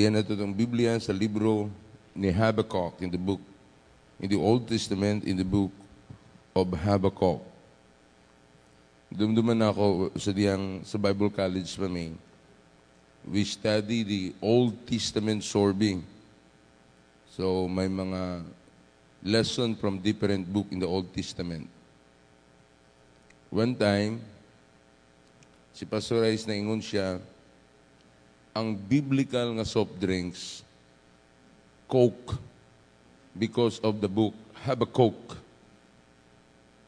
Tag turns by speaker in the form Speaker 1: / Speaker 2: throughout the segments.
Speaker 1: Diyan na itong Biblia sa libro ni Habakkuk in the book, in the Old Testament, in the book of Habakkuk. Dumduman na ako sa diyang sa Bible College pa may. We study the Old Testament sorbing. So may mga lesson from different book in the Old Testament. One time, si Pastor Rice na ingon siya, ang biblical nga soft drinks, Coke, because of the book Habakkuk.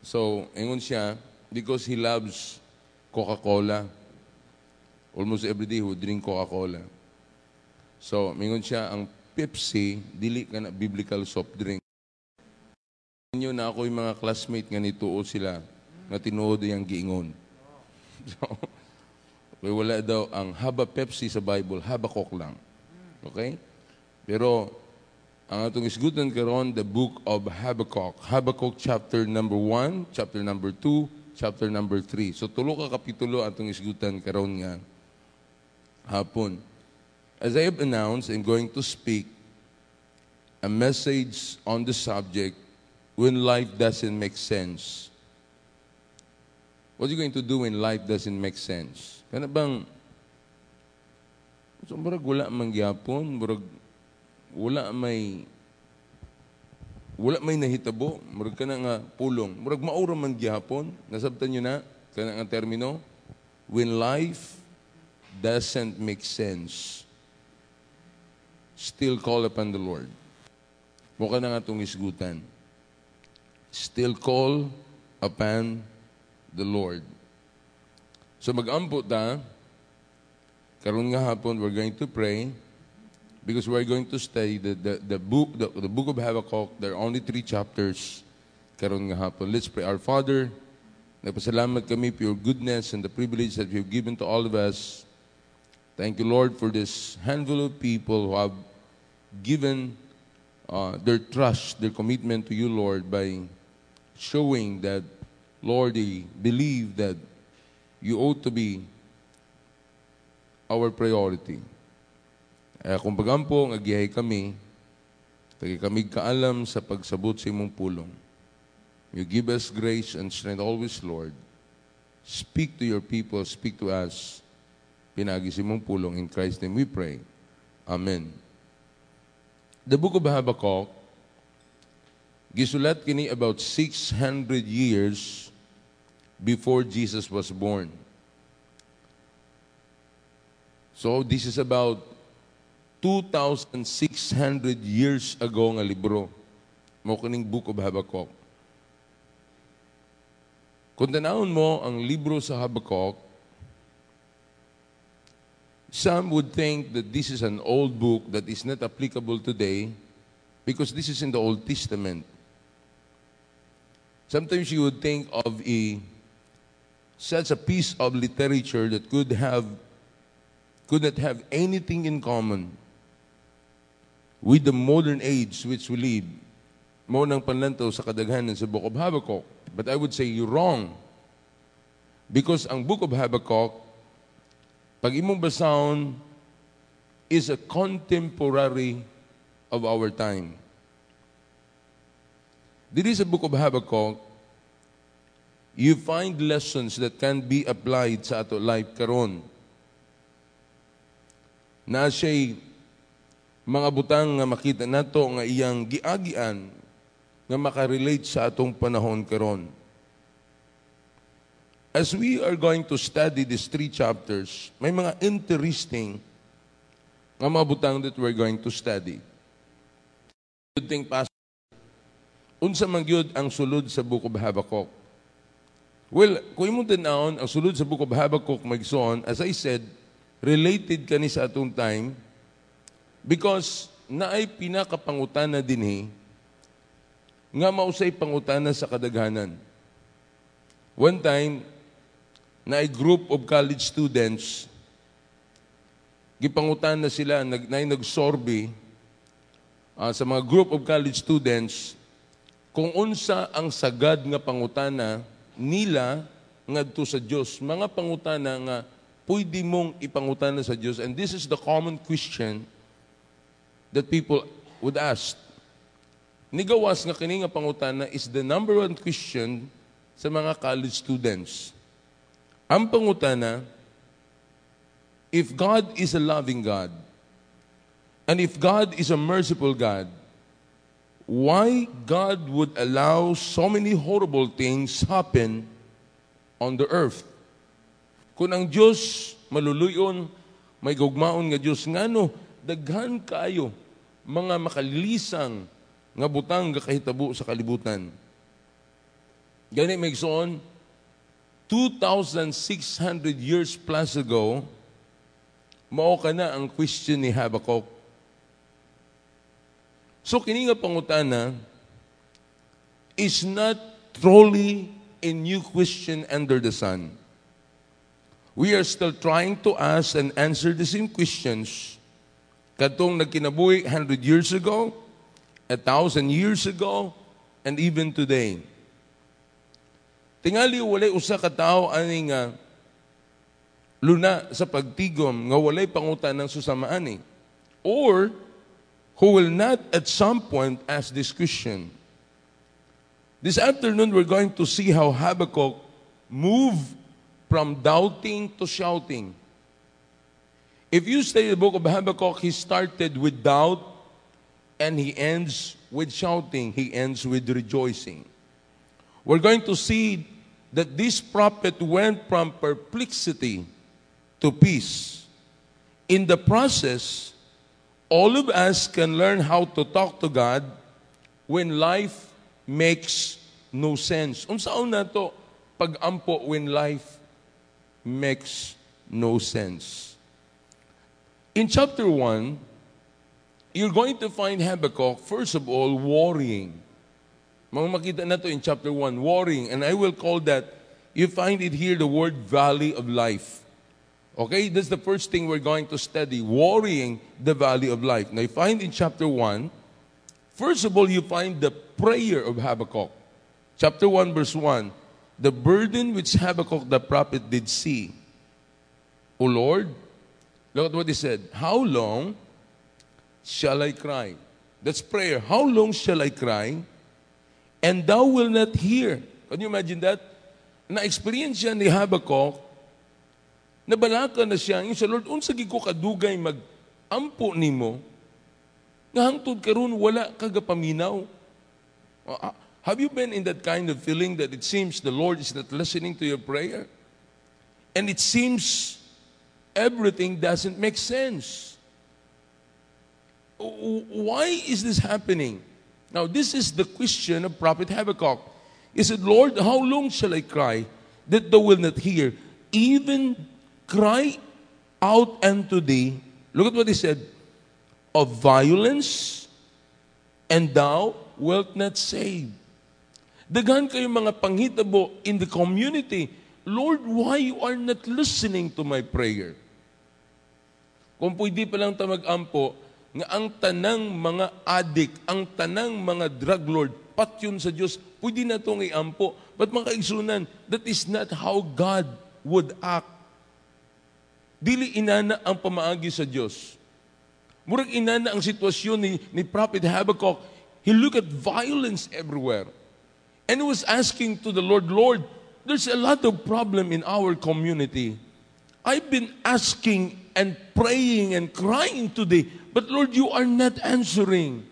Speaker 1: So, ingon siya, because he loves Coca-Cola. Almost every day would drink Coca-Cola. So, mingon siya, ang Pepsi, dili ka na biblical soft drink. Inyo na ako yung mga classmate nga nituo sila na tinuod yung giingon. So, wala daw ang haba Pepsi sa Bible, haba Coke lang. Okay? Pero, ang atong isgutan karon the book of Habakkuk. Habakkuk chapter number 1, chapter number 2, chapter number 3. So tulo ka kapitulo atong isgutan karon nga hapon. As I have announced, I'm going to speak a message on the subject when life doesn't make sense. What are you going to do when life doesn't make sense? Kana bang so, murag wala mangyapon, murag wala may wala may nahitabo, murag ka na nga pulong. Murag maura man gihapon, nasabtan nyo na, kana nga termino, when life doesn't make sense, still call upon the Lord. Mukha na nga itong isgutan. Still call upon the Lord. So mag-ampo ta, karon nga hapon, we're going to pray, because we're going to study the, the, the, book, the, the book of Habakkuk. There are only three chapters karon nga hapon. Let's pray. Our Father, nagpasalamat kami for your goodness and the privilege that you've given to all of us. Thank you, Lord, for this handful of people who have given uh, their trust, their commitment to you, Lord, by showing that, Lord, they believe that you ought to be our priority. Eh, kung pagampo, ngagihay kami, tagi kami kaalam sa pagsabot sa imong pulong. You give us grace and strength always, Lord. Speak to your people, speak to us. Pinagi si mong pulong. In Christ's name we pray. Amen. The book of Habakkuk, gisulat kini about 600 years before Jesus was born. So this is about 2,600 years ago nga libro. Mo Book of Habakkuk. Kung mo ang libro sa Habakkuk, some would think that this is an old book that is not applicable today because this is in the Old Testament. Sometimes you would think of a such a piece of literature that could have could not have anything in common with the modern age which we live. Mo nang panlantaw sa kadaghanan sa Book of Habakkuk. But I would say you're wrong. Because ang Book of Habakkuk, pag imong basahon, is a contemporary of our time. Diri sa Book of Habakkuk, you find lessons that can be applied sa ato life karon. Na siya'y mga butang nga makita nato nga iyang giagian nga makarelate sa atong panahon karon. As we are going to study these three chapters, may mga interesting nga mga butang that we're going to study. Good thing, Pastor, unsa man gyud ang sulod sa Book of Habakkuk? Well, kung imong tinawon ang sulod sa Book of Habakkuk magsuon, as I said, related kani sa atong time because naay pinakapangutana dinhi nga mausay pangutana sa kadaghanan. One time, na a group of college students, gipangutan na sila, nag, na nagsorbi uh, sa mga group of college students kung unsa ang sagad nga pangutana nila ngadto sa Dios. Mga pangutana nga pwede mong ipangutana sa Dios. And this is the common question that people would ask. Nigawas nga kini nga pangutana is the number one question sa mga college students. Ang pangutana, if God is a loving God, and if God is a merciful God, why God would allow so many horrible things happen on the earth? Kung ang Diyos maluluyon, may gugmaon nga Diyos, ngano, daghan kayo, mga makalilisang nga butang nga kahitabo sa kalibutan. Gani may 2,600 years plus ago, mao ka na ang question ni Habakkuk. So kini nga pangutana is not truly a new question under the sun. We are still trying to ask and answer the same questions katong nagkinabuhi 100 years ago, a thousand years ago, and even today. Tingali walay usa ka tawo ani nga luna sa pagtigom nga walay pangutan ng susamaan ni. Or who will not at some point ask this question. This afternoon we're going to see how Habakkuk moved from doubting to shouting. If you study the book of Habakkuk, he started with doubt and he ends with shouting. He ends with rejoicing. We're going to see that this prophet went from perplexity to peace. In the process, all of us can learn how to talk to God when life makes no sense. Unsaon na to pag-ampo when life makes no sense. In chapter 1, you're going to find Habakkuk, first of all, worrying. Mga makita na to in chapter 1, worrying. And I will call that, you find it here, the word valley of life. Okay, that's the first thing we're going to study, worrying the valley of life. Now, you find in chapter 1, first of all, you find the prayer of Habakkuk. Chapter 1, verse 1, the burden which Habakkuk the prophet did see. O Lord, look at what he said, how long shall I cry? That's prayer. How long shall I cry? and thou will not hear. Can you imagine that? Na-experience siya ni Habakkuk, nabalaka na siya, yung sa Lord, unsa ko kadugay mag-ampo nimo, nga hangtod karon wala kagapaminaw. Uh, uh, have you been in that kind of feeling that it seems the Lord is not listening to your prayer? And it seems everything doesn't make sense. Why is this happening? Now, this is the question of Prophet Habakkuk. He said, Lord, how long shall I cry that thou wilt not hear? Even cry out unto thee. Look at what he said. Of violence, and thou wilt not save. Daghan kayo mga panghitabo in the community. Lord, why you are not listening to my prayer? Kung pwede pa lang ta mag-ampo, nga ang tanang mga adik, ang tanang mga drug lord, patyon sa Diyos, pwede na itong iampo. But mga kaigsunan, that is not how God would act. Dili inana ang pamaagi sa Diyos. Murag inana ang sitwasyon ni, ni Prophet Habakkuk. He looked at violence everywhere. And he was asking to the Lord, Lord, there's a lot of problem in our community. I've been asking and praying and crying today, but Lord, you are not answering.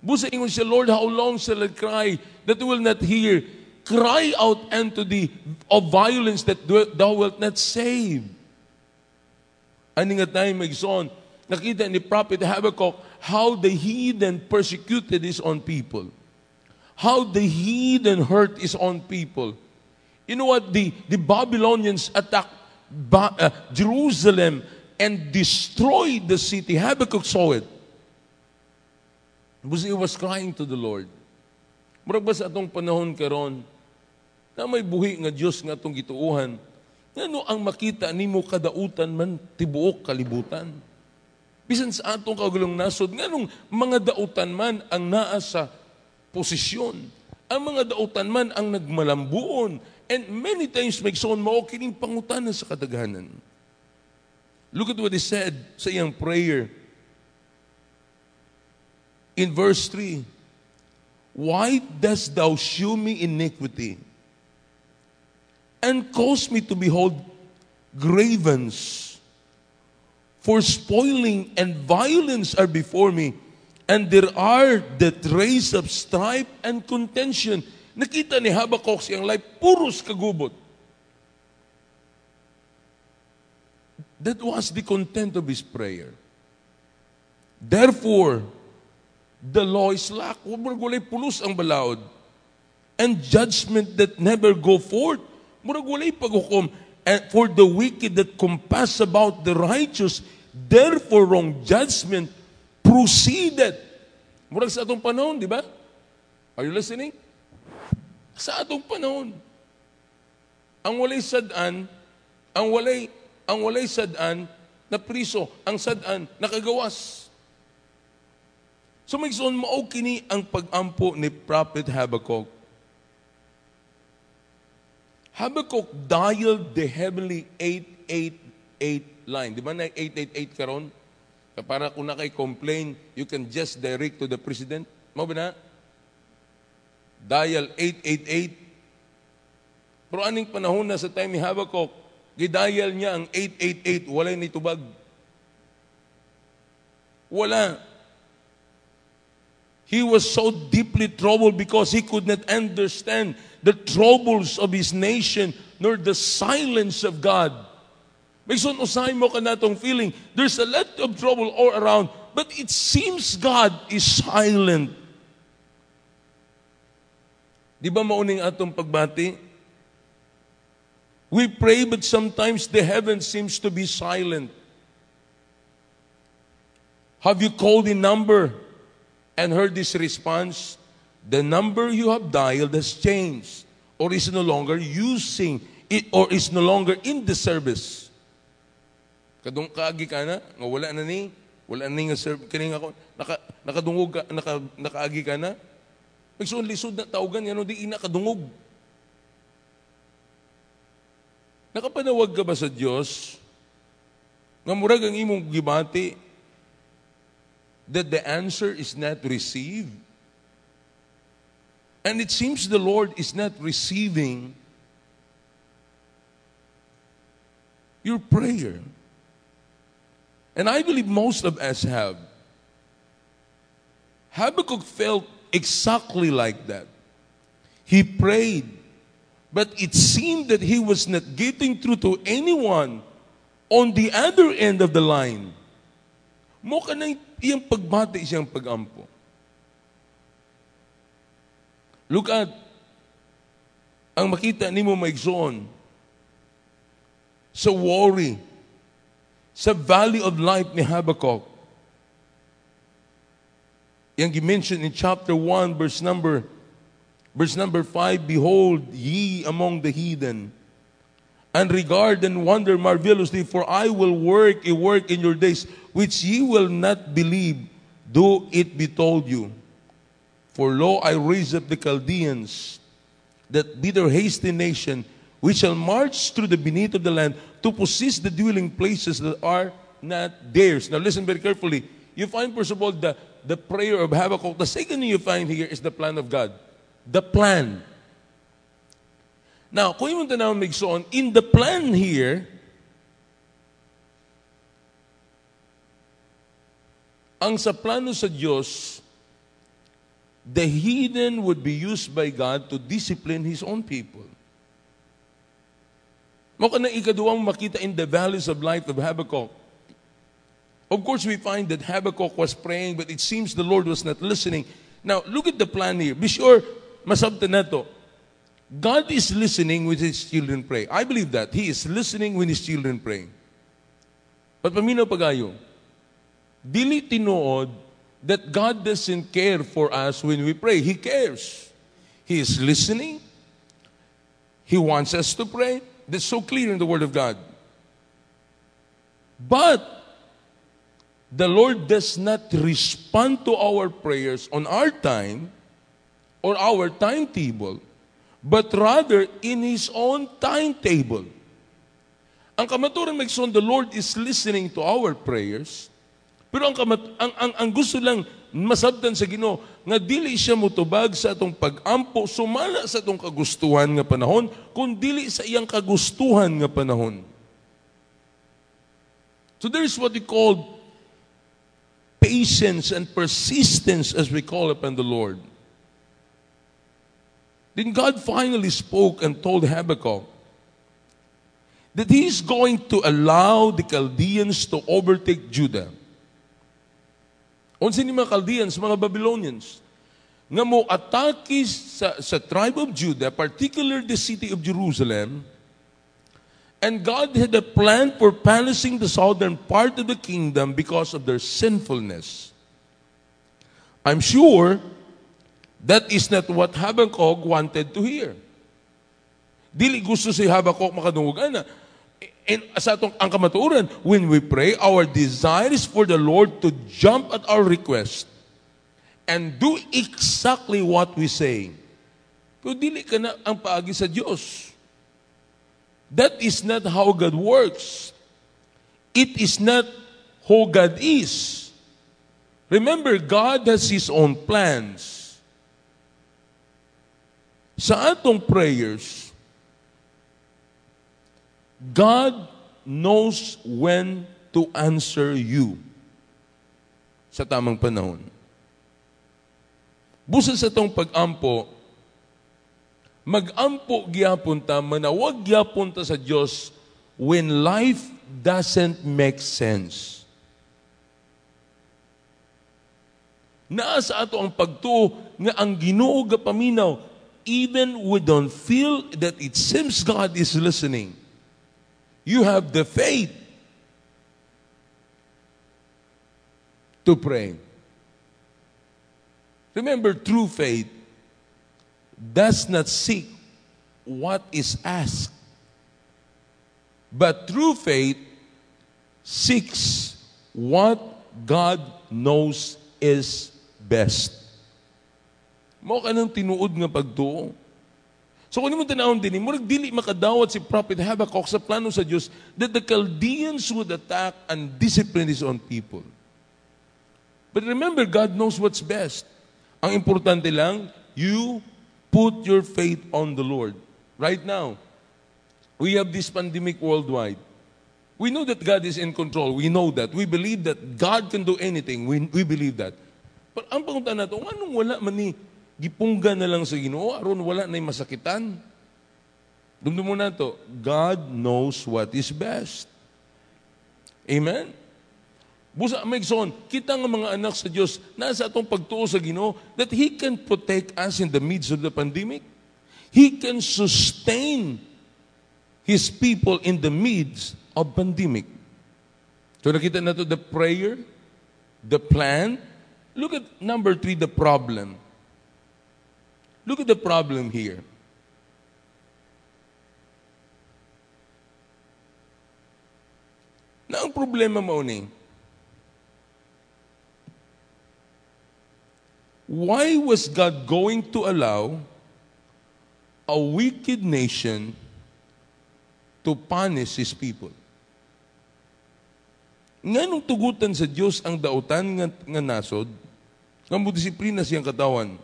Speaker 1: Busa ingon siya, Lord, how long shall I cry that you will not hear? Cry out unto thee of violence that thou wilt not save. Ani nga tayo magson, nakita ni Prophet Habakkuk how the heathen persecuted his own people. How the heathen hurt his own people. You know what? The, the Babylonians attacked ba- uh, Jerusalem and destroyed the city. Habakkuk saw it. Because he was crying to the Lord. Murag ba sa atong panahon karon na may buhi nga Dios nga atong gituuhan, ngano ang makita nimo kadautan man tibuok kalibutan. Bisan sa atong kagulong nasod, nganong mga dautan man ang naa sa posisyon. Ang mga dautan man ang nagmalambuon. And many times may son mao kining pangutanan sa kadaghanan. Look at what he said sa iyang prayer. in verse 3, Why dost thou shew me iniquity and cause me to behold gravens? For spoiling and violence are before me, and there are the trace of strife and contention. Nakita ni Habakkuk siyang life, puros kagubot. That was the content of his prayer. Therefore, the law is lack. Murag walay pulos ang balaod. And judgment that never go forth. Murag walay paghukom. And for the wicked that compass about the righteous, therefore wrong judgment proceeded. Murag sa atong panahon, di ba? Are you listening? Sa atong panahon. Ang walay sadan, ang walay ang walay sadan na priso, ang sadan nakagawas. So may son mao kini ang pagampo ni Prophet Habakkuk. Habakkuk dialed the heavenly 888 line. Di ba na 888 karon? Para kung na kay complain, you can just direct to the president. Mo ba na? Dial 888. Pero aning panahon na sa time ni Habakkuk, gidial niya ang 888, wala ni tubag. Wala. He was so deeply troubled because he could not understand the troubles of his nation nor the silence of God. May son usahay mo ka na itong feeling, there's a lot of trouble all around, but it seems God is silent. Di ba mauning atong pagbati? We pray, but sometimes the heaven seems to be silent. Have you called the number and heard this response? The number you have dialed has changed or is no longer using it or is no longer in the service. Kadung kaagi ka na, nga wala na ni, wala na ni nga serve, kini ako, naka, nakadungog ka, naka, nakaagi ka na. Magsuon lisod na taugan, yan di ina kadungog. Nakapanawag ka ba sa Diyos? Nga murag ang imong gibati that the answer is not received. And it seems the Lord is not receiving your prayer. And I believe most of us have. Habakkuk felt exactly like that. He prayed, but it seemed that he was not getting through to anyone on the other end of the line. Mo ka na iyang pagbati siyang pagampo. Look at ang makita ni mo maigsoon sa worry, sa valley of life ni Habakkuk. Yang mentioned in chapter 1 verse number verse number 5 behold ye among the heathen and regard and wonder marvelously for I will work a work in your days which ye will not believe though it be told you for lo I raise up the Chaldeans that be their hasty nation which shall march through the beneath of the land to possess the dwelling places that are not theirs. Now listen very carefully. You find, first of all, the, the prayer of Habakkuk. The second thing you find here is the plan of God. The plan. Now, kung yung tanawang migsoon, in the plan here, ang sa plano sa Diyos, the heathen would be used by God to discipline His own people. Maka na ikaduwang makita in the valleys of life of Habakkuk. Of course, we find that Habakkuk was praying, but it seems the Lord was not listening. Now, look at the plan here. Be sure, masabta na to. God is listening when His children pray. I believe that. He is listening when His children pray. But paminaw pagayo, dili tinuod that God doesn't care for us when we pray. He cares. He is listening. He wants us to pray. That's so clear in the Word of God. But the Lord does not respond to our prayers on our time or our timetable, but rather in His own timetable. Ang kamaturan magson, the Lord is listening to our prayers, pero ang, kamat, ang, ang, ang gusto lang masabtan sa Ginoo nga dili siya mutubag sa atong pag-ampo sumala sa atong kagustuhan nga panahon kun dili sa iyang kagustuhan nga panahon. So there's what we call patience and persistence as we call upon the Lord. Then God finally spoke and told Habakkuk that He's going to allow the Chaldeans to overtake Judah. Unsa ni mga Chaldeans, mga Babylonians, nga mo atake sa, sa tribe of Judah, particularly the city of Jerusalem, and God had a plan for punishing the southern part of the kingdom because of their sinfulness. I'm sure that is not what Habakkuk wanted to hear. Dili gusto si Habakkuk makadungog ana. And sa atong ang kamatuoran, when we pray, our desire is for the Lord to jump at our request and do exactly what we say. Pero dili ka na ang paagi sa Diyos. That is not how God works. It is not who God is. Remember, God has His own plans. Sa atong prayers, God knows when to answer you sa tamang panahon. Busa sa tong pag-ampo, mag-ampo gyapon ta, manawag gyapon ta sa Dios when life doesn't make sense. Naa sa ato ang pagtuo nga ang Ginoo paminaw even we don't feel that it seems God is listening. You have the faith to pray. Remember, true faith does not seek what is asked, but true faith seeks what God knows is best. Mo ka nang tinuod nga pagtuo. So kung mo tanawon din, murag dili makadawat si Prophet Habakkuk sa plano sa Diyos that the Chaldeans would attack and discipline his own people. But remember, God knows what's best. Ang importante lang, you put your faith on the Lord. Right now, we have this pandemic worldwide. We know that God is in control. We know that. We believe that God can do anything. We, we believe that. But ang pangunta na ito, anong wala man ni gipungga na lang sa Ginoo aron wala nay masakitan. Dumdum mo na to, God knows what is best. Amen? Busa Megson, kita nga mga anak sa Dios nasa atong pagtuo sa Ginoo that He can protect us in the midst of the pandemic. He can sustain His people in the midst of pandemic. So nakita na to the prayer, the plan. Look at number three, the problem. Look at the problem here. Na ang problema mo ni, why was God going to allow a wicked nation to punish His people? Nga nung tugutan sa Diyos ang dautan nga, nasod, nga mo disiplina siyang katawan,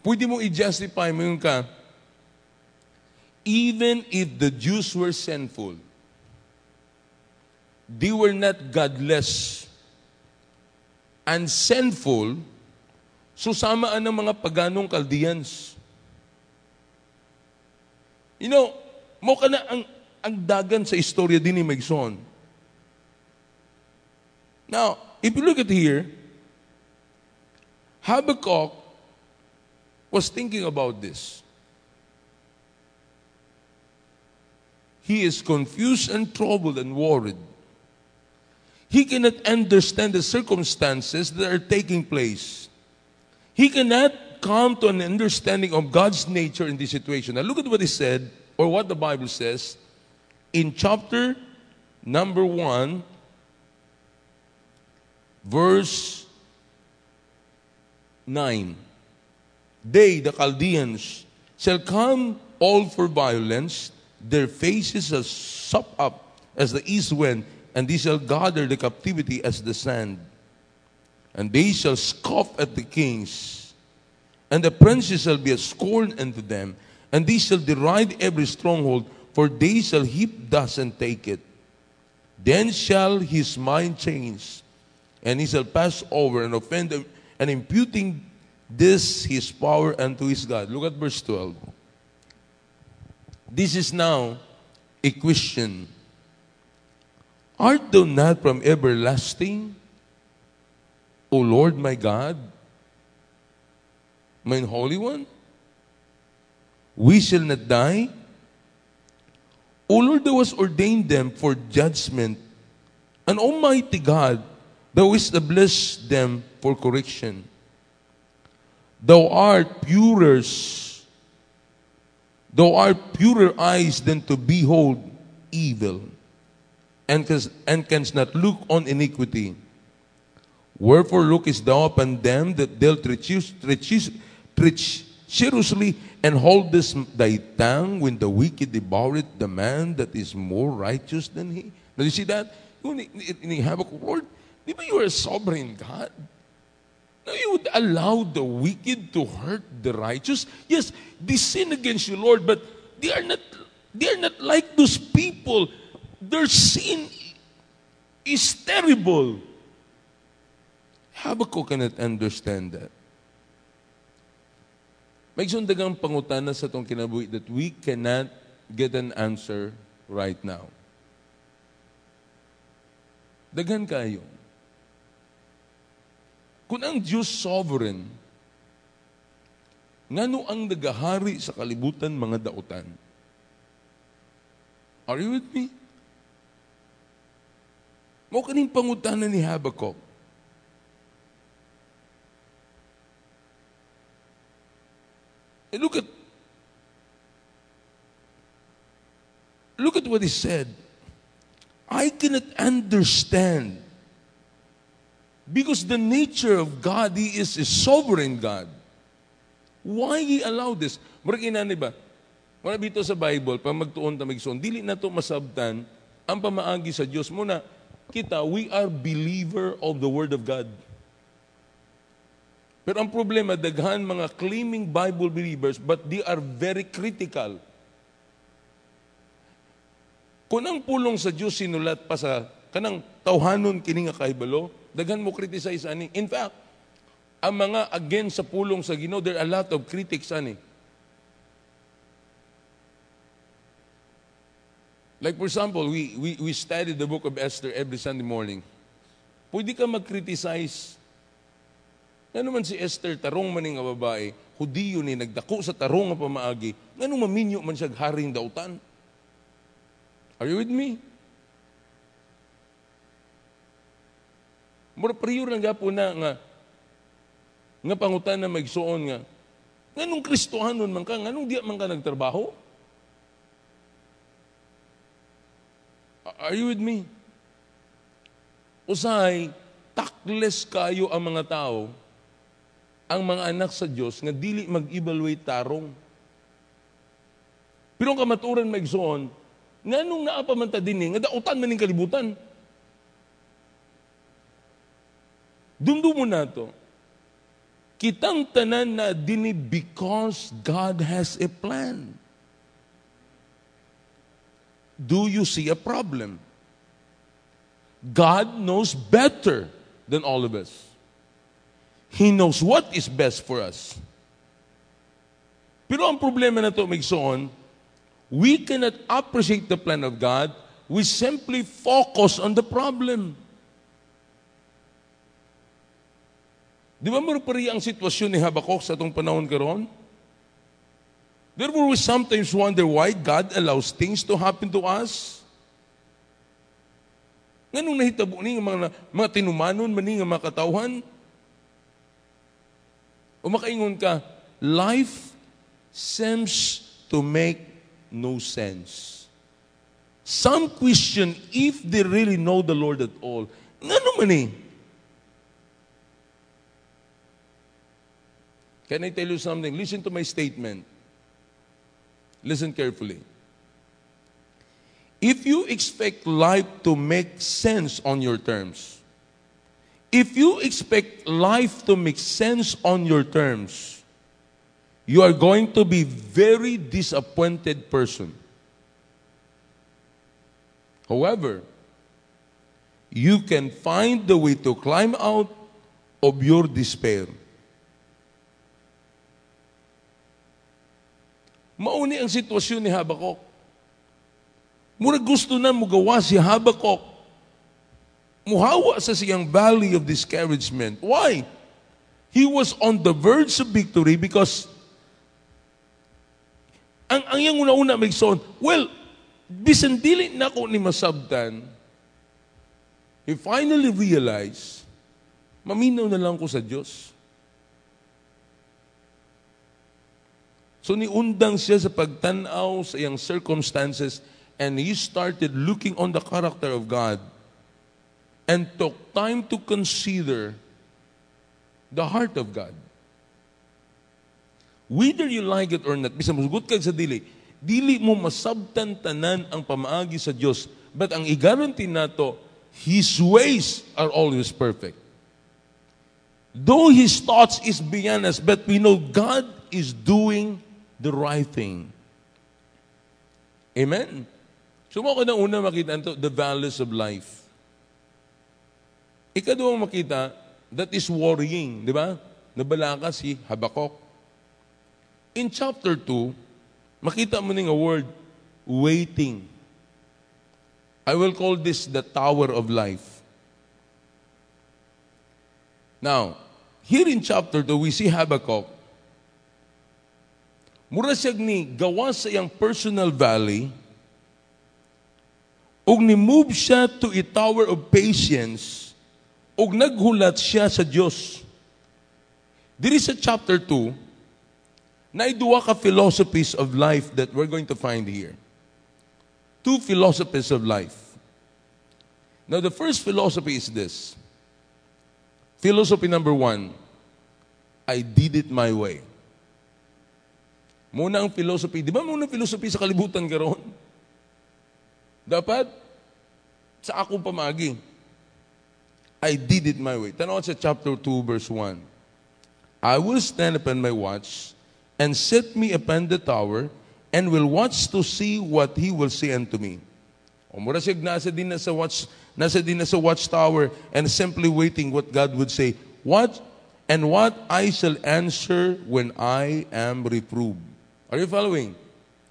Speaker 1: Pwede mo i-justify mo yung ka, even if the Jews were sinful, they were not godless and sinful, susamaan ng mga paganong Chaldeans. You know, mo ka na ang, ang dagan sa istorya din ni Megson. Now, if you look at here, Habakkuk was thinking about this. He is confused and troubled and worried. He cannot understand the circumstances that are taking place. He cannot come to an understanding of God's nature in this situation. Now, look at what he said, or what the Bible says, in chapter number 1, verse 9. They, the Chaldeans, shall come all for violence, their faces as sop up as the east wind, and they shall gather the captivity as the sand. And they shall scoff at the kings, and the princes shall be a scorn unto them, and they shall deride every stronghold, for they shall heap dust and take it. Then shall his mind change, and he shall pass over and offend them, and imputing this his power unto his God. Look at verse 12. This is now a question. Art thou not from everlasting, O Lord my God, mine Holy One? We shall not die. O Lord, thou hast ordained them for judgment. And Almighty God, thou hast established them for correction. Thou art purer, thou art purer eyes than to behold evil, and, can, and canst not look on iniquity. Wherefore lookest thou upon them that dealt treacherously and holdest thy tongue when the wicked devoureth the man that is more righteous than he? Now you see that? In Habakkuk, Lord, ba you are a sovereign God? Now you would allow the wicked to hurt the righteous? Yes, they sin against you, Lord, but they are not they are not like those people. Their sin is terrible. Habakkuk cannot understand that. May sundagang pangutana sa itong kinabuhi that we cannot get an answer right now. Daghan kayo. Kung ang Diyos sovereign, ngano ang nagahari sa kalibutan mga dautan? Are you with me? Mo kaning pangutanan ni Habakkuk. And look at look at what he said. I cannot understand Because the nature of God, He is a sovereign God. Why He allow this? Murag inani ba? Muna dito sa Bible, pag magtuon ta magsuon, dili na to masabtan ang pamaagi sa Dios muna. Kita, we are believer of the Word of God. Pero ang problema, daghan mga claiming Bible believers, but they are very critical. Kung ang pulong sa Diyos sinulat pa sa kanang tawhanon kini nga kahibalo, daghan mo criticize ani. In fact, ang mga against sa pulong sa Ginoo, there are a lot of critics ani. Like for example, we, we, we study the book of Esther every Sunday morning. Pwede ka mag-criticize. Nga naman si Esther, tarong man nga babae, hudiyo ni nagdako sa tarong nga pamaagi, nga maminyo man siya haring dautan. Are you with me? Mura priyo lang gapo na nga nga pangutan na magsuon nga nganong Kristohanon man ka nganong di man ka nagtrabaho Are you with me? Usay, takles kayo ang mga tao, ang mga anak sa Diyos, nga dili mag-evaluate tarong. Pero ang kamaturan magsuon, nga nung naapamanta din nga dautan man ng kalibutan. Dumdumo na to. Kitang tanan na dini because God has a plan. Do you see a problem? God knows better than all of us. He knows what is best for us. Pero ang problema na to, Migsoon, we cannot appreciate the plan of God. We simply focus on the problem. Di ba marupari ang sitwasyon ni Habakuk sa itong panahon karon? Therefore, we sometimes wonder why God allows things to happen to us. Nganong nahitabo ni mga, mga tinumanon, mani nga mga katawhan? O makaingon ka, life seems to make no sense. Some question if they really know the Lord at all. Ngano man eh? Can I tell you something? Listen to my statement. Listen carefully. If you expect life to make sense on your terms, if you expect life to make sense on your terms, you are going to be very disappointed person. However, you can find the way to climb out of your despair. Mauni ang sitwasyon ni Habakuk. Murag gusto na mugawa si Habakuk. Muhawa sa siyang valley of discouragement. Why? He was on the verge of victory because ang ang yang una-una may son, well, bisan dili na ko ni masabtan, he finally realized, maminaw na lang ko sa Diyos. So niundang siya sa pagtanaw sa iyang circumstances and he started looking on the character of God and took time to consider the heart of God. Whether you like it or not, bisa musugot ka sa dili, dili mo masabtan tanan ang pamaagi sa Dios. But ang i-guarantee nato, His ways are always perfect. Though His thoughts is beyond us, but we know God is doing the right thing. Amen? So mo ko na una makita ito, the values of life. Ikadawang makita, that is worrying, di ba? Nabala ka si Habakuk. In chapter 2, makita mo nga word, waiting. I will call this the tower of life. Now, here in chapter 2, we see Habakkuk. Mura siya ni gawa sa iyang personal valley, ug ni-move siya to a tower of patience, ug naghulat siya sa Dios. Diri sa chapter 2, na duwa ka philosophies of life that we're going to find here. Two philosophies of life. Now, the first philosophy is this. Philosophy number one, I did it my way. Muna ang philosophy. Di ba muna philosophy sa kalibutan karon? Dapat sa akong pamagi. I did it my way. Tanaw sa chapter 2, verse 1. I will stand upon my watch and set me upon the tower and will watch to see what he will say unto me. O mura siya nasa din na sa watch, nasa din na sa watchtower and simply waiting what God would say. What and what I shall answer when I am reproved. Are you following?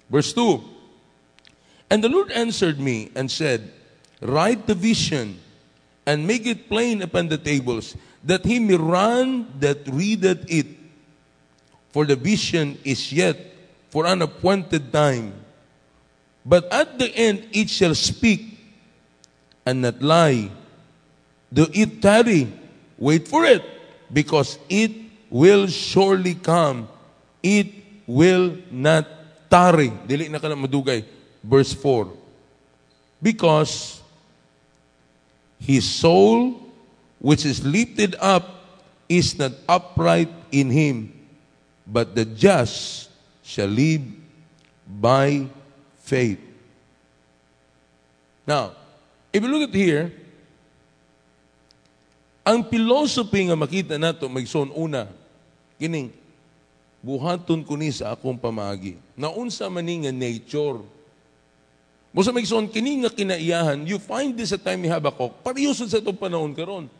Speaker 1: Verse 2. And the Lord answered me and said, Write the vision and make it plain upon the tables, that he may run that readeth it. For the vision is yet for an appointed time. But at the end it shall speak and not lie. Do it tarry, wait for it, because it will surely come. It will not tarry. Dili na ka na madugay. Verse 4. Because his soul, which is lifted up, is not upright in him, but the just shall live by faith. Now, if you look at here, ang philosophy nga makita nato magson una, kining buhaton ko ni sa akong pamagi. Naunsa man ni nga nature mo sa magson kini nga kinaiyahan, you find this at time ni Habakuk, pareho sa itong panahon karon.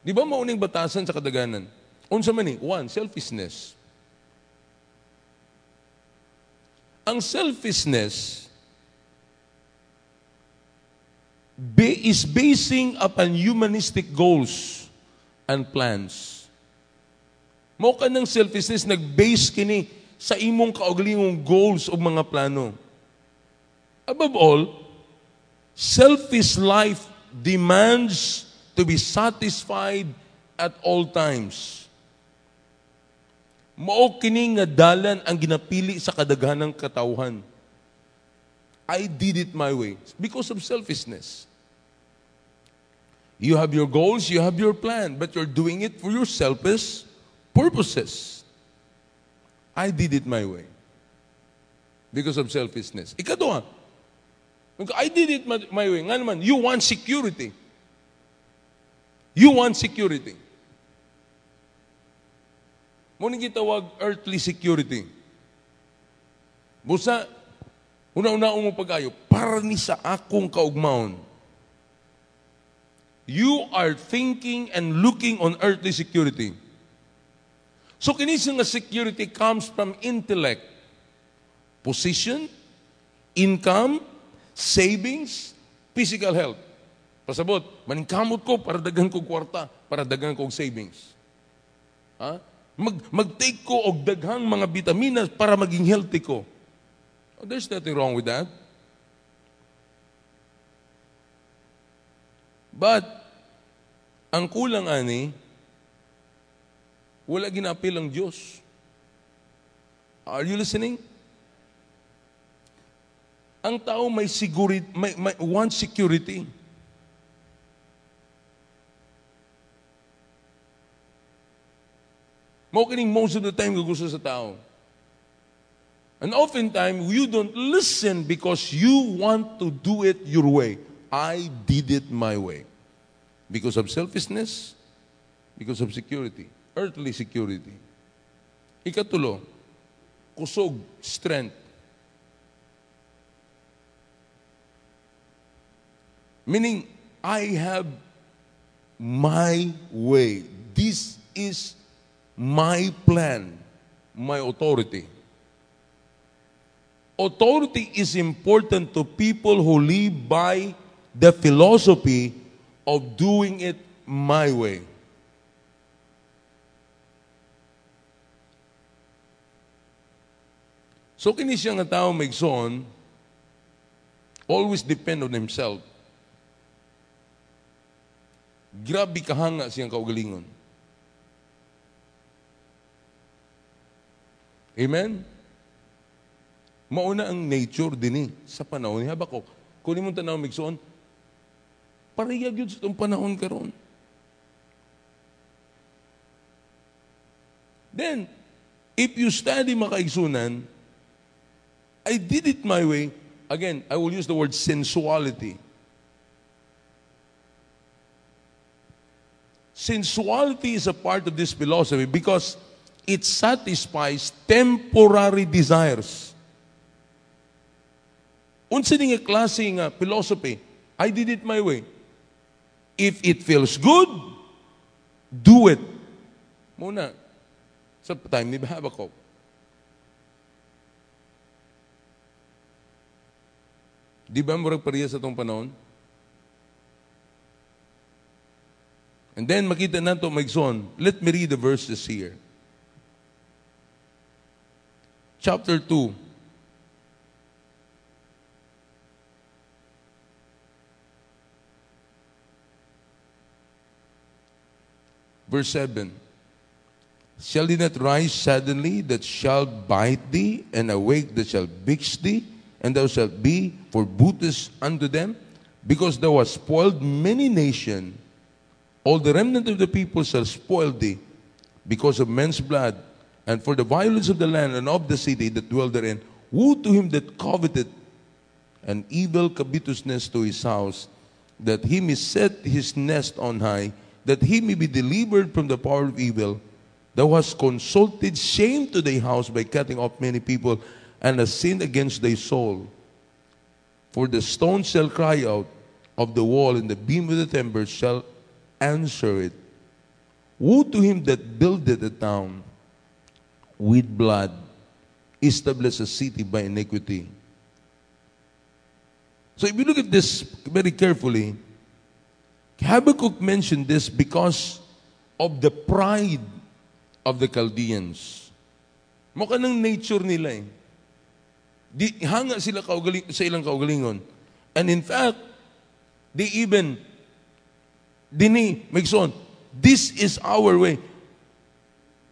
Speaker 1: Di ba mauning batasan sa kadaganan? Unsa man ni? One, selfishness. Ang selfishness is basing upon humanistic goals and plans. Mo ka ng selfishness, nag-base kini sa imong kaugalingong goals o mga plano. Above all, selfish life demands to be satisfied at all times. Mao kini nga dalan ang ginapili sa kadaghanang katawhan. I did it my way because of selfishness. You have your goals, you have your plan, but you're doing it for your selfish purposes. I did it my way because of selfishness. Ikadua, I did it my, my way. Nga naman, you want security. You want security. Muna gitawag earthly security. Busa, una-una mo pagayo, para ni sa akong kaugmaon. You are thinking and looking on earthly security. So kinis nga security comes from intellect, position, income, savings, physical health. Pasabot, maningkamot ko para dagan ko kwarta, para dagan ko savings. Ha? Mag, mag-take ko og daghang mga vitaminas para maging healthy ko. Oh, there's nothing wrong with that. But, ang kulang ani, wala ginapil ang Diyos. Are you listening? Ang tao may security, may, may want security. Mo kining most of the time gusto sa tao. And oftentimes, you don't listen because you want to do it your way. I did it my way. Because of selfishness, because of security, earthly security. Ikatulo, kusog, strength. Meaning, I have my way. This is my plan, my authority. Authority is important to people who live by the philosophy of doing it my way. So kini siya nga tao maigsoon, always depend on himself. Grabe kahanga siyang kaugalingon. Amen? Mauna ang nature din eh, sa panahon ni Habakuk. Kunin mo tanaw migsoon, pariyag yun sa itong panahon karon. Then, if you study makaigsunan, I did it my way. Again, I will use the word sensuality. Sensuality is a part of this philosophy because it satisfies temporary desires. Unsa nga klase nga philosophy? I did it my way. If it feels good, do it. Muna, sa time ni Habakuk. Di ba murag pariya sa itong panahon? And then makita nato maigsoon. Let me read the verses here. Chapter 2. Verse 7. Shall he not rise suddenly that shall bite thee, and awake that shall vex thee, and thou shalt be for booths unto them? Because thou hast spoiled many nations, all the remnant of the people shall spoil thee, because of men's blood, and for the violence of the land and of the city that dwell therein. Woe to him that coveted an evil covetousness to his house, that he may set his nest on high, that he may be delivered from the power of evil. Thou hast consulted shame to thy house by cutting off many people, and a sin against thy soul. For the stone shall cry out of the wall, and the beam of the timber shall answer it. Woe to him that buildeth a town with blood, establish a city by iniquity. So if you look at this very carefully, Habakkuk mentioned this because of the pride of the Chaldeans. Mukha ng nature nila eh. Di, hanga sila kaugaling, sa ilang kaugalingon. And in fact, they even, dini, Megson, this is our way.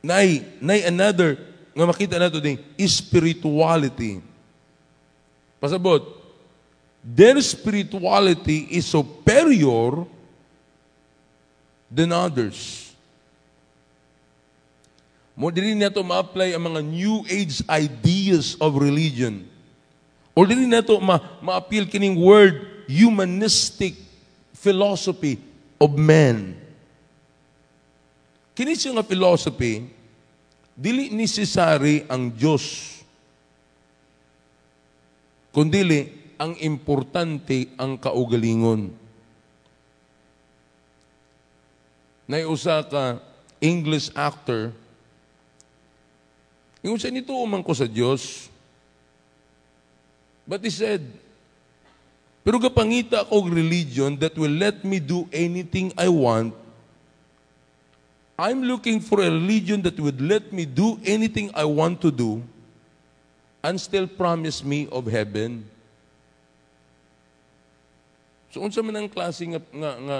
Speaker 1: Nay, nay another, nga makita nato din, spirituality. Pasabot, their spirituality is superior than others. Mo dili nato ma-apply ang mga new age ideas of religion. Or dili na ma ma-appeal kining word humanistic philosophy of men. Kini siya nga philosophy, dili necessary ang Diyos. Kundili, ang importante ang kaugalingon. Naiusa ka English actor, yung sa nito umang sa Diyos, but he said, pero kapangita ko religion that will let me do anything I want, I'm looking for a religion that would let me do anything I want to do and still promise me of heaven. So unsa man ang klase nga, nga, nga,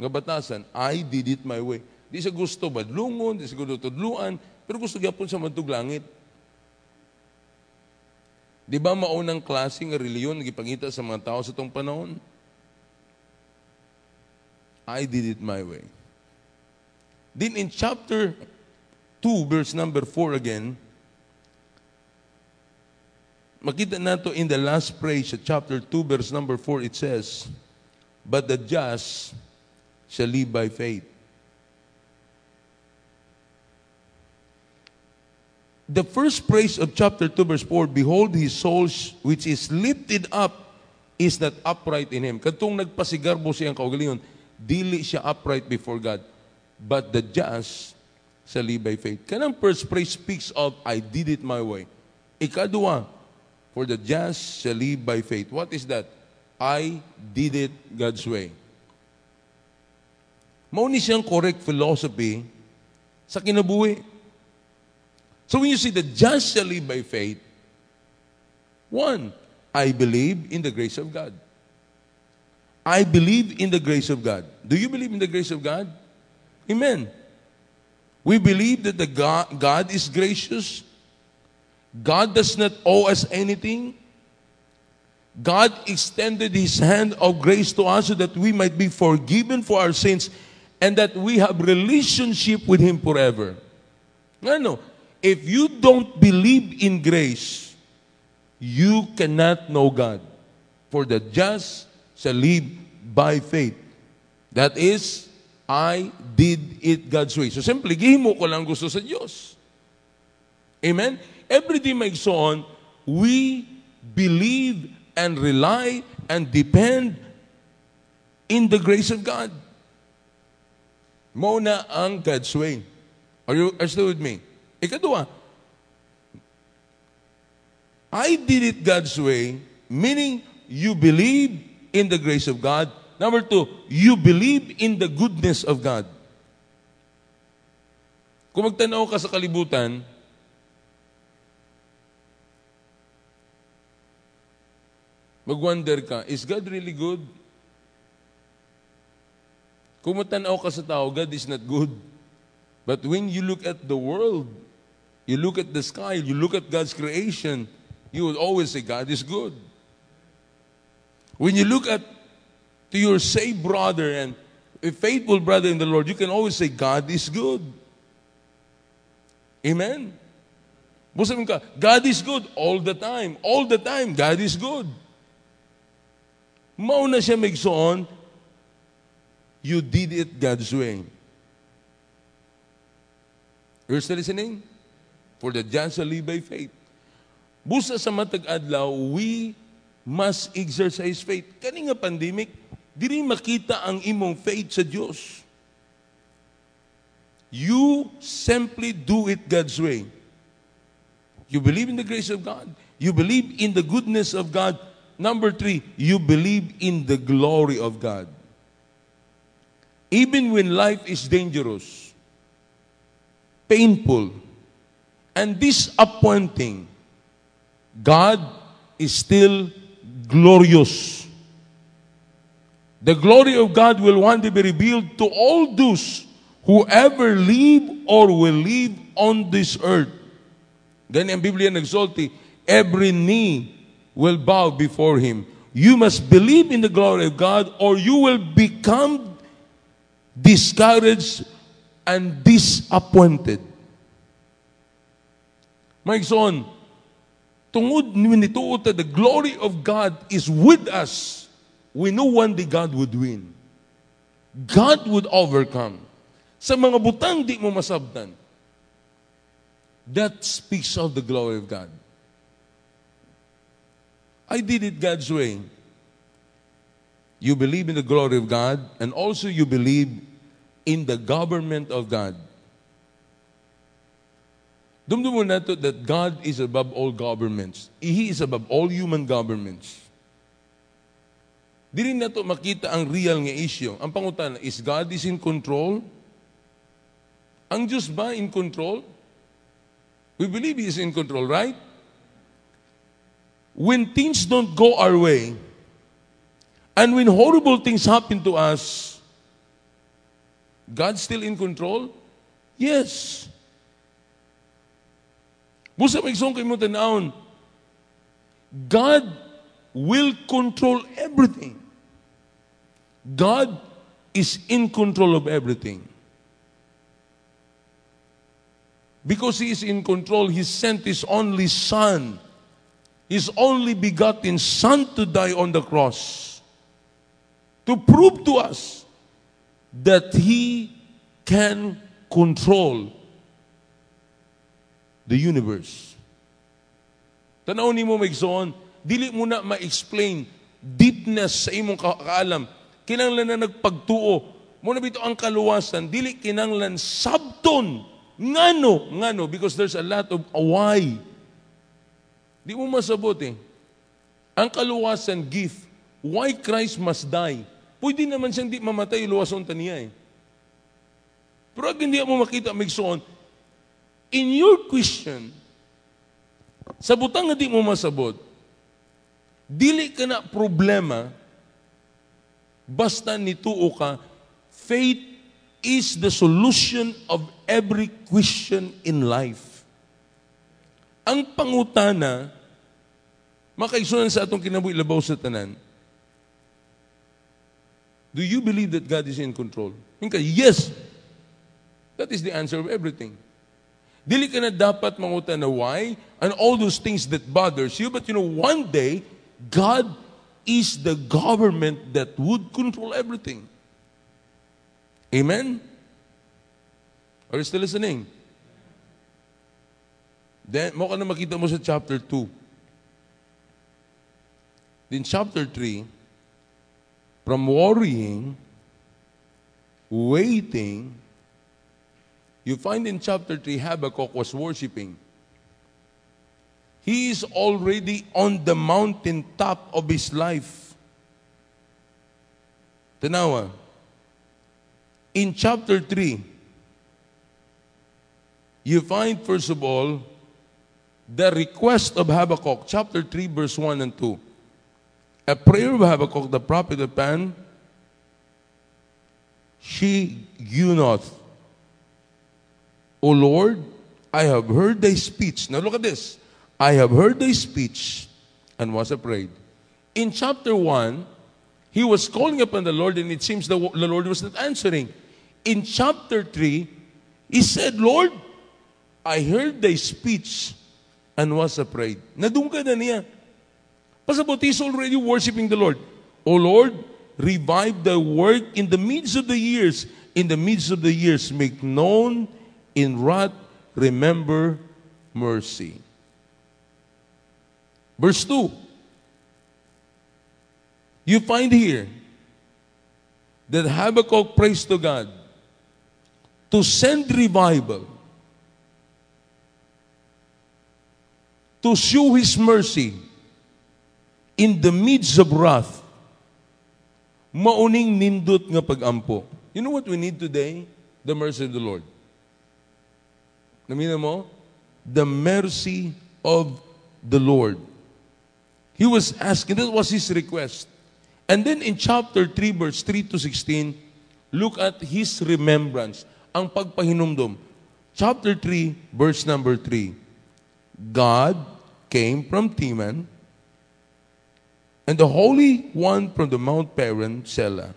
Speaker 1: nga batasan, I did it my way. Di sa gusto badlungon, di sa gusto tudluan, pero gusto gyapon sa mantug langit. Di ba maunang klase nga reliyon nagipangita sa mga tao sa tong panahon? I did it my way. Then in chapter 2, verse number 4 again, makita nato in the last phrase, chapter 2, verse number 4, it says, But the just shall live by faith. The first phrase of chapter 2, verse 4, Behold, his soul which is lifted up is not upright in him. Katong nagpasigarbo siyang kaugalingon, dili siya upright before God. But the just shall live by faith. Kanang first phrase speaks of, I did it my way. Ikadua, for the just shall live by faith. What is that? I did it God's way. Mao ni siyang correct philosophy sa kinabuhi. So when you see the just shall live by faith, one, I believe in the grace of God. I believe in the grace of God. Do you believe in the grace of God? Amen. We believe that the God, God is gracious. God does not owe us anything. God extended His hand of grace to us so that we might be forgiven for our sins and that we have relationship with Him forever. Ano? If you don't believe in grace, you cannot know God. For the just shall live by faith. That is, I did it God's way. So simply, gihimo ko lang gusto sa Diyos. Amen? Every day may on, we believe and rely and depend in the grace of God. Muna ang God's way. Are you, are still with me? Ikadua, I did it God's way, meaning you believe in the grace of God. Number two, you believe in the goodness of God. Kung magtanaw ka sa kalibutan, mag-wonder ka, is God really good? Kung matanaw ka sa tao, God is not good. But when you look at the world, you look at the sky, you look at God's creation, you will always say, God is good. When you look at to your saved brother and a faithful brother in the Lord, you can always say, God is good. Amen? Ka, God is good all the time. All the time, God is good. Mauna siya magsoon, you did it God's way. You're still listening? For the just shall live by faith. Busa sa matag adlaw, we must exercise faith. Kani nga pandemic, diri makita ang imong faith sa Dios. You simply do it God's way. You believe in the grace of God. You believe in the goodness of God. Number three, you believe in the glory of God. Even when life is dangerous, painful, and disappointing, God is still glorious. The glory of God will one day be revealed to all those who ever live or will live on this earth. Ganyan ang Biblia nagsulti, every knee will bow before Him. You must believe in the glory of God or you will become discouraged and disappointed. My son, tungod ni nituo ta, the glory of God is with us. We know one day God would win. God would overcome. Sa mga butang di mo masabtan, that speaks of the glory of God. I did it God's way. You believe in the glory of God, and also you believe in the government of God. Dumdum mo nato that God is above all governments. He is above all human governments. Di rin nato makita ang real nga issue. Ang pangutan, is God is in control? Ang Diyos ba in control? We believe He is in control, right? When things don't go our way, and when horrible things happen to us, God's still in control? Yes. Busa magsong kay mo tanawon, God will control everything. God is in control of everything. Because He is in control, He sent His only Son, His only begotten Son to die on the cross to prove to us that He can control the universe. Tanaw ni mo maigsoon, dili mo na ma-explain deepness sa imong ka- kaalam. Kinanglan na nagpagtuo. Mo na bito ang kaluwasan, dili kinanglan sabton. Ngano, ngano, because there's a lot of why. Di mo masabot eh. Ang kaluwasan, gift. Why Christ must die? Pwede naman siyang di mamatay, luwason ta niya eh. Pero hindi mo makita, Migsoon, in your question, sa butang nga di mo masabot, dili ka na problema, basta nituo ka, faith is the solution of every question in life. Ang pangutana, makaigsunan sa atong kinabuhi labaw sa tanan, do you believe that God is in control? Hinka, yes. That is the answer of everything. Dili ka na dapat manguta na why and all those things that bothers you. But you know, one day, God is the government that would control everything. Amen? Are you still listening? Then, mo ka na makita mo sa chapter 2. In chapter 3, from worrying, waiting, you find in chapter 3, Habakkuk was worshiping. He is already on the mountain top of his life. Tanawa, in chapter 3, you find, first of all, the request of Habakkuk, chapter 3, verse 1 and 2. A prayer of Habakkuk, the prophet of Pan, she Gunoth. O Lord, I have heard thy speech. Now look at this. I have heard thy speech and was afraid. In chapter 1, he was calling upon the Lord and it seems the, the Lord was not answering. In chapter 3, he said, Lord, I heard thy speech and was afraid. Nadungka na niya. Pasabot, he's already worshiping the Lord. O Lord, revive thy work in the midst of the years. In the midst of the years, make known in wrath, remember mercy. Verse 2. You find here that Habakkuk prays to God to send revival, to show His mercy in the midst of wrath. Mauning nindot nga pagampo. You know what we need today? The mercy of the Lord. Namina mo? The mercy of the Lord. He was asking, that was his request. And then in chapter 3, verse 3 to 16, look at his remembrance, ang pagpahinumdum. Chapter 3, verse number 3. God came from Teman, and the Holy One from the Mount Paran, Selah.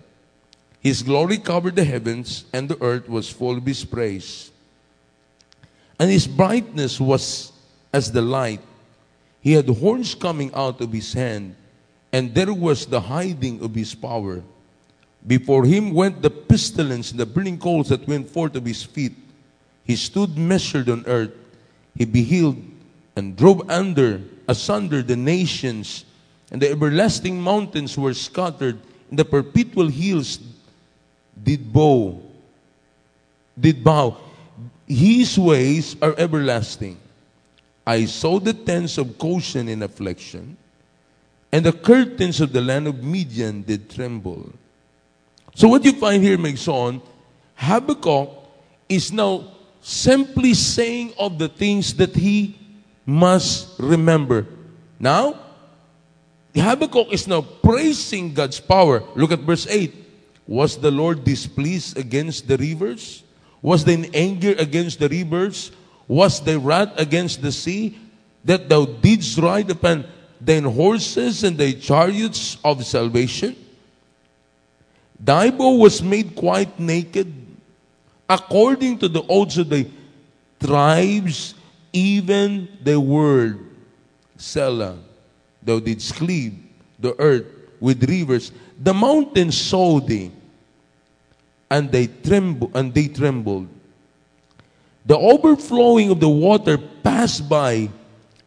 Speaker 1: His glory covered the heavens, and the earth was full of his praise. And his brightness was as the light. He had horns coming out of his hand, and there was the hiding of his power. Before him went the pestilence and the burning coals that went forth of his feet. He stood measured on earth. He beheld and drove under, asunder the nations, and the everlasting mountains were scattered, and the perpetual hills did bow, did bow. His ways are everlasting. I saw the tents of Goshen in affliction, and the curtains of the land of Midian did tremble. So what you find here, my son, Habakkuk is now simply saying of the things that he must remember. Now, Habakkuk is now praising God's power. Look at verse 8. Was the Lord displeased against the rivers? Was in anger against the rivers? Was there wrath against the sea? That thou didst ride upon thine horses and thy chariots of salvation? Thy bow was made quite naked, according to the oaths of the tribes, even the word, Selah, thou didst cleave the earth with rivers. The mountains saw thee, and they trembled, and they trembled. The overflowing of the water passed by,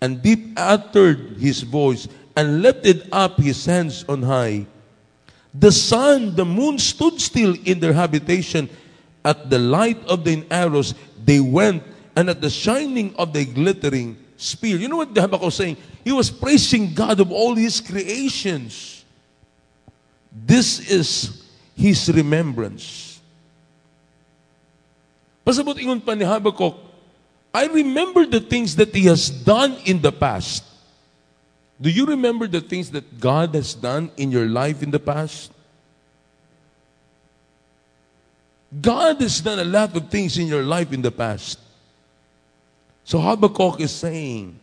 Speaker 1: and deep uttered his voice, and lifted up his hands on high. The sun, the moon stood still in their habitation. At the light of the arrows, they went, and at the shining of the glittering spear. You know what Habakkuk was saying? He was praising God of all his creations. This is his remembrance. Pasabot ingon pa ni Habakkuk, I remember the things that he has done in the past. Do you remember the things that God has done in your life in the past? God has done a lot of things in your life in the past. So Habakkuk is saying,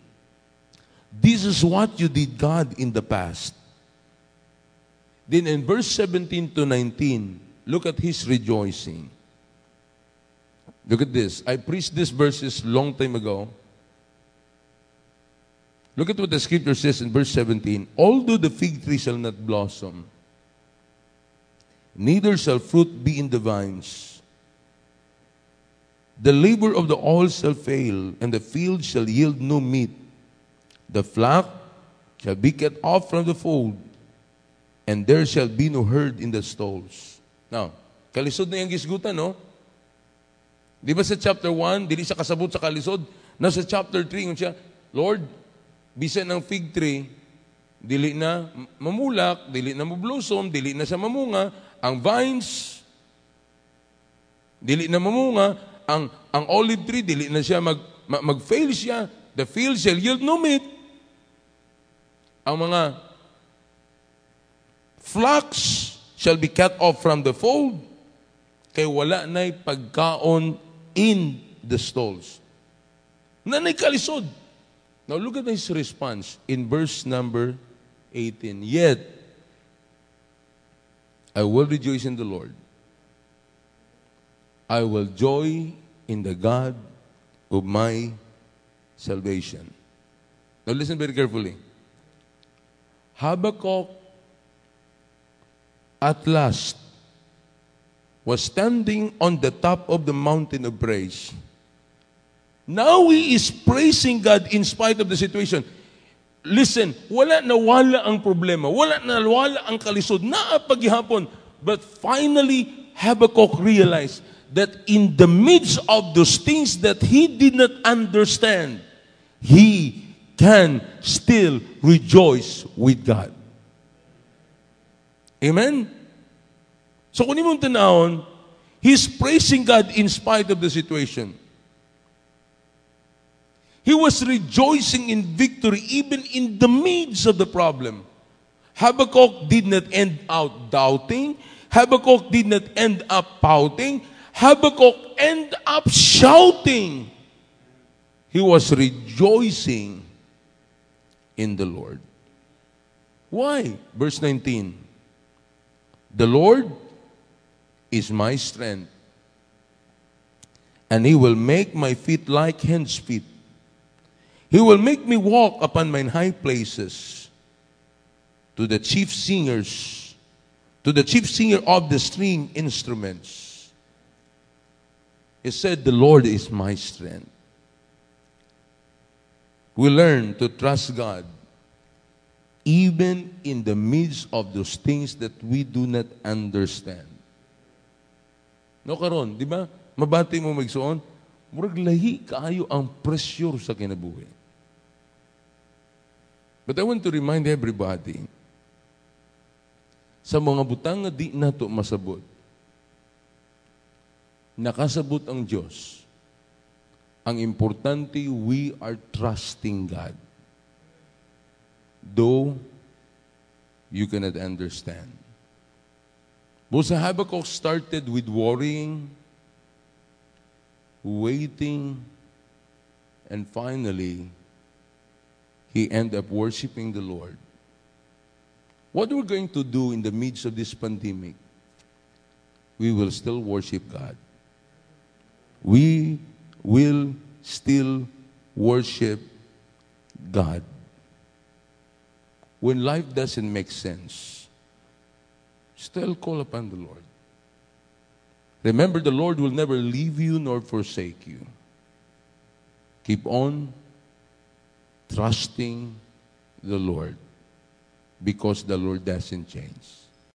Speaker 1: This is what you did, God, in the past. Then in verse 17 to 19, look at his rejoicing. Look at this. I preached these verses long time ago. Look at what the scripture says in verse 17. Although the fig tree shall not blossom, neither shall fruit be in the vines. The labor of the oil shall fail, and the field shall yield no meat. The flock shall be cut off from the fold, and there shall be no herd in the stalls. Now, kalisod na yung gisgutan, no? Di ba sa chapter 1, dili siya kasabot sa kalisod? Now sa chapter 3, yun siya, Lord, bisan ng fig tree, dili na mamulak, dili na mablossom, dili na sa mamunga, ang vines, dili na mamunga, ang ang olive tree dili na siya mag, mag mag-fail siya, the field shall yield no meat. Ang mga flocks shall be cut off from the fold, kay wala na'y pagkaon in the stalls. Nanay kalisod. Now look at his response in verse number 18. Yet, I will rejoice in the Lord. I will joy in the God of my salvation. Now listen very carefully. Habakkuk at last was standing on the top of the mountain of praise. Now he is praising God in spite of the situation. Listen, wala na wala ang problema. Wala na wala ang kalisod. Naapaghihapon. But finally, Habakkuk realized that in the midst of those things that he did not understand, he can still rejoice with God. Amen? So kung imong tanawon, he's praising God in spite of the situation. He was rejoicing in victory even in the midst of the problem. Habakkuk did not end out doubting. Habakkuk did not end up pouting. Habakkuk ended up shouting. He was rejoicing in the Lord. Why? Verse 19. The Lord is my strength, and He will make my feet like hen's feet. He will make me walk upon mine high places. To the chief singers, to the chief singer of the string instruments. He said, The Lord is my strength. We learn to trust God even in the midst of those things that we do not understand. No karon, di ba? Mabati mo magsuon, murag lahi kaayo ang pressure sa kinabuhi. But I want to remind everybody, sa mga butang nga di nato masabot, nakasabot ang Diyos. Ang importante, we are trusting God. Though you cannot understand. Musa Habakkuk started with worrying, waiting, and finally, he ended up worshiping the Lord. What we're going to do in the midst of this pandemic, we will still worship God. We will still worship God. When life doesn't make sense, still call upon the Lord. Remember, the Lord will never leave you nor forsake you. Keep on trusting the Lord because the Lord doesn't change.